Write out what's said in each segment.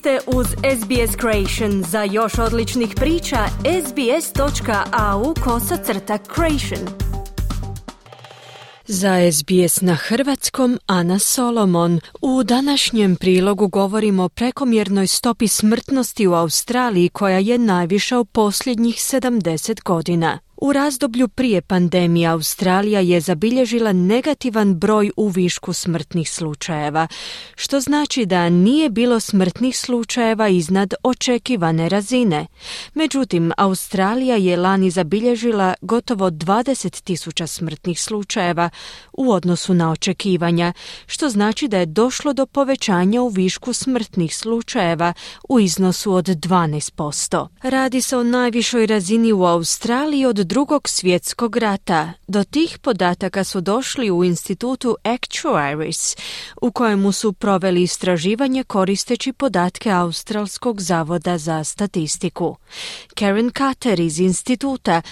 ste uz SBS Creation. Za još odličnih priča, sbs.au kosacrta creation. Za SBS na hrvatskom Ana Solomon. U današnjem prilogu govorimo o prekomjernoj stopi smrtnosti u Australiji koja je najviša u posljednjih 70 godina. U razdoblju prije pandemije Australija je zabilježila negativan broj u višku smrtnih slučajeva, što znači da nije bilo smrtnih slučajeva iznad očekivane razine. Međutim, Australija je lani zabilježila gotovo 20 tisuća smrtnih slučajeva u odnosu na očekivanja, što znači da je došlo do povećanja u višku smrtnih slučajeva u iznosu od 12%. Radi se o najvišoj razini u Australiji od drugog svjetskog rata. Do tih podataka su došli u institutu Actuaries, u kojemu su proveli istraživanje koristeći podatke Australskog zavoda za statistiku. Karen Carter iz instituta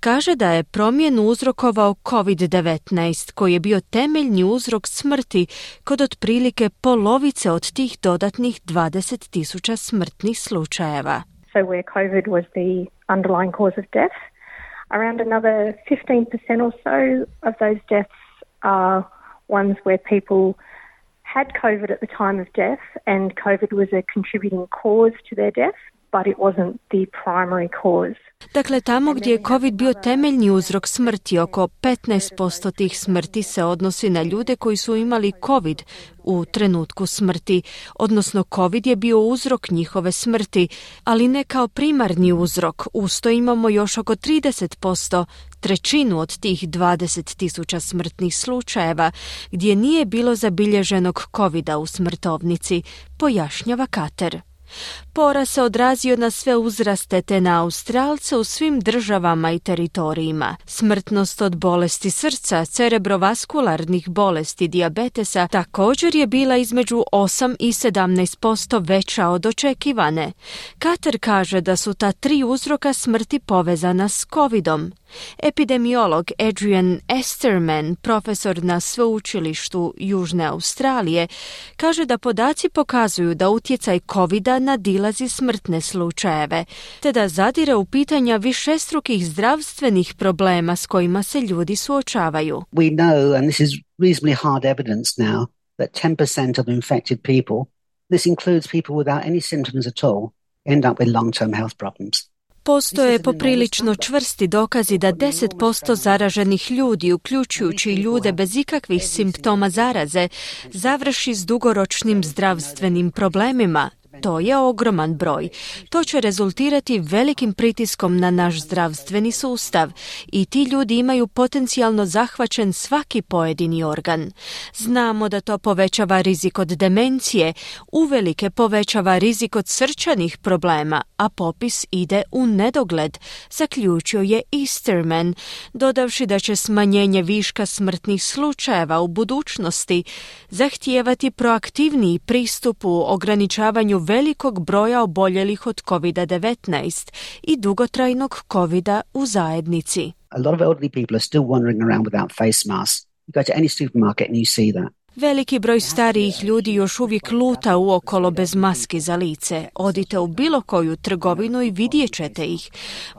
kaže da je promjenu uzrokovao COVID-19 koji je bio temeljni uzrok smrti kod otprilike polovice od tih dodatnih 20 tisuća smrtnih slučajeva. So where COVID was the underlying cause of death, Around another 15% or so of those deaths are ones where people had COVID at the time of death and COVID was a contributing cause to their death, but it wasn't the primary cause. Dakle, tamo gdje je COVID bio temeljni uzrok smrti, oko 15% tih smrti se odnosi na ljude koji su imali COVID u trenutku smrti, odnosno COVID je bio uzrok njihove smrti, ali ne kao primarni uzrok. Usto imamo još oko 30%, trećinu od tih 20 tisuća smrtnih slučajeva, gdje nije bilo zabilježenog COVID-a u smrtovnici, pojašnjava Kater. Pora se odrazio na sve uzraste te na Australce u svim državama i teritorijima. Smrtnost od bolesti srca, cerebrovaskularnih bolesti, diabetesa također je bila između 8 i 17% veća od očekivane. Kater kaže da su ta tri uzroka smrti povezana s covidom. Epidemiolog Adrian Esterman, profesor na sveučilištu Južne Australije, kaže da podaci pokazuju da utjecaj covid nadilazi smrtne slučajeve, te da zadire u pitanja višestrukih zdravstvenih problema s kojima se ljudi suočavaju. We know, and this is reasonably hard evidence now, that 10% of infected people, this includes people without any symptoms at all, end up with long-term health problems. Postoje poprilično čvrsti dokazi da 10% zaraženih ljudi, uključujući ljude bez ikakvih simptoma zaraze, završi s dugoročnim zdravstvenim problemima, to je ogroman broj. To će rezultirati velikim pritiskom na naš zdravstveni sustav i ti ljudi imaju potencijalno zahvaćen svaki pojedini organ. Znamo da to povećava rizik od demencije, uvelike povećava rizik od srčanih problema, a popis ide u nedogled, zaključio je Easterman, dodavši da će smanjenje viška smrtnih slučajeva u budućnosti zahtijevati proaktivniji pristup u ograničavanju velikog broja oboljelih od COVID-19 i dugotrajnog covid u zajednici. A lot of elderly people are still wandering around without face masks. You go to any supermarket and you see that. Veliki broj starijih ljudi još uvijek luta uokolo bez maski za lice. Odite u bilo koju trgovinu i vidjet ćete ih.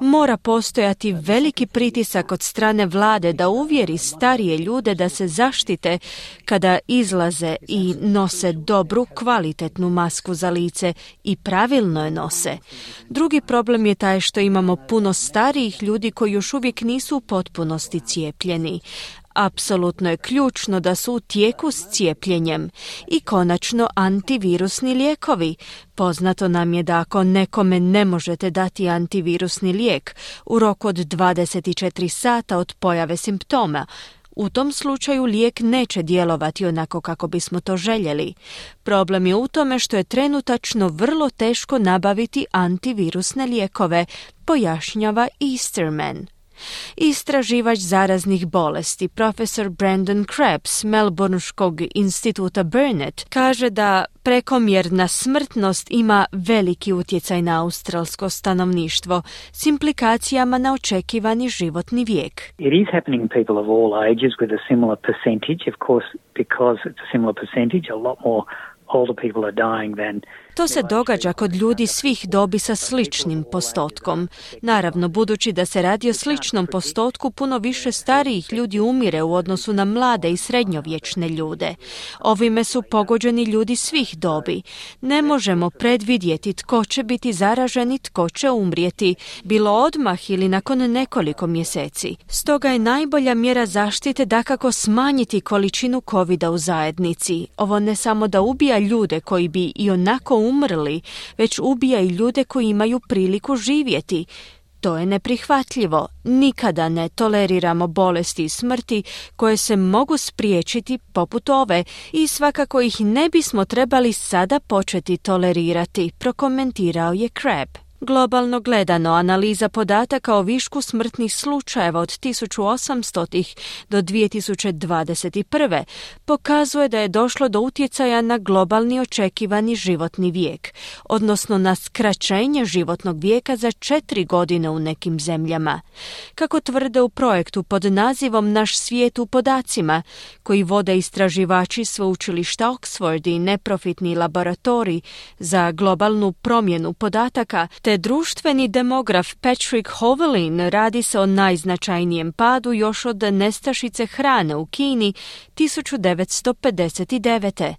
Mora postojati veliki pritisak od strane vlade da uvjeri starije ljude da se zaštite kada izlaze i nose dobru kvalitetnu masku za lice i pravilno je nose. Drugi problem je taj što imamo puno starijih ljudi koji još uvijek nisu u potpunosti cijepljeni, Apsolutno je ključno da su u tijeku s cijepljenjem i konačno antivirusni lijekovi. Poznato nam je da ako nekome ne možete dati antivirusni lijek u roku od 24 sata od pojave simptoma, u tom slučaju lijek neće djelovati onako kako bismo to željeli. Problem je u tome što je trenutačno vrlo teško nabaviti antivirusne lijekove, pojašnjava Easterman. Istraživač zaraznih bolesti, profesor Brandon Krebs, Melbourneškog instituta Burnett, kaže da prekomjerna smrtnost ima veliki utjecaj na australsko stanovništvo s implikacijama na očekivani životni vijek. It is happening in people of all ages with a similar percentage, of course, because it's a similar percentage, a lot more older people are dying than To se događa kod ljudi svih dobi sa sličnim postotkom. Naravno, budući da se radi o sličnom postotku, puno više starijih ljudi umire u odnosu na mlade i srednjovječne ljude. Ovime su pogođeni ljudi svih dobi. Ne možemo predvidjeti tko će biti zaražen i tko će umrijeti, bilo odmah ili nakon nekoliko mjeseci. Stoga je najbolja mjera zaštite dakako smanjiti količinu covid u zajednici. Ovo ne samo da ubija ljude koji bi i onako umrli, već ubija i ljude koji imaju priliku živjeti. To je neprihvatljivo. Nikada ne toleriramo bolesti i smrti koje se mogu spriječiti poput ove i svakako ih ne bismo trebali sada početi tolerirati, prokomentirao je Crab. Globalno gledano, analiza podataka o višku smrtnih slučajeva od 1800 do 2021. pokazuje da je došlo do utjecaja na globalni očekivani životni vijek, odnosno na skraćenje životnog vijeka za četiri godine u nekim zemljama. Kako tvrde u projektu pod nazivom Naš svijet u podacima, koji vode istraživači sveučilišta Oxford i neprofitni laboratorij za globalnu promjenu podataka, te društveni demograf Patrick Hovelin radi se o najznačajnijem padu još od nestašice hrane u Kini 1959.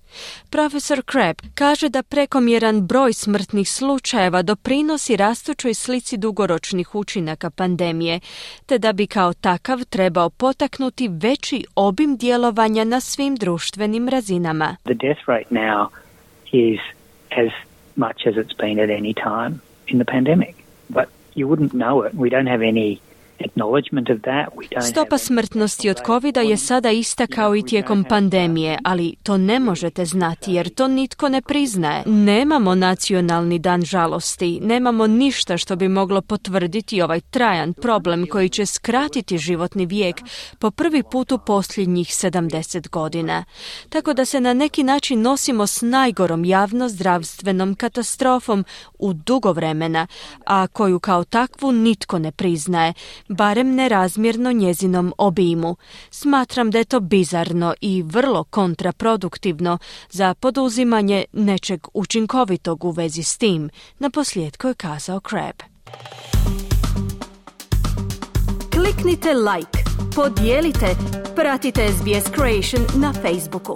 Profesor Crab kaže da prekomjeran broj smrtnih slučajeva doprinosi rastućoj slici dugoročnih učinaka pandemije, te da bi kao takav trebao potaknuti veći obim djelovanja na svim društvenim razinama. The death rate now is as much as it's been at any time in the pandemic. But you wouldn't know it. We don't have any Stopa smrtnosti od covid je sada ista kao i tijekom pandemije, ali to ne možete znati jer to nitko ne priznaje. Nemamo nacionalni dan žalosti, nemamo ništa što bi moglo potvrditi ovaj trajan problem koji će skratiti životni vijek po prvi put u posljednjih 70 godina. Tako da se na neki način nosimo s najgorom javno-zdravstvenom katastrofom u dugo vremena, a koju kao takvu nitko ne priznaje barem nerazmjerno njezinom obimu. Smatram da je to bizarno i vrlo kontraproduktivno za poduzimanje nečeg učinkovitog u vezi s tim, na posljedku je kazao Crab. Kliknite like, podijelite, pratite SBS Creation na Facebooku.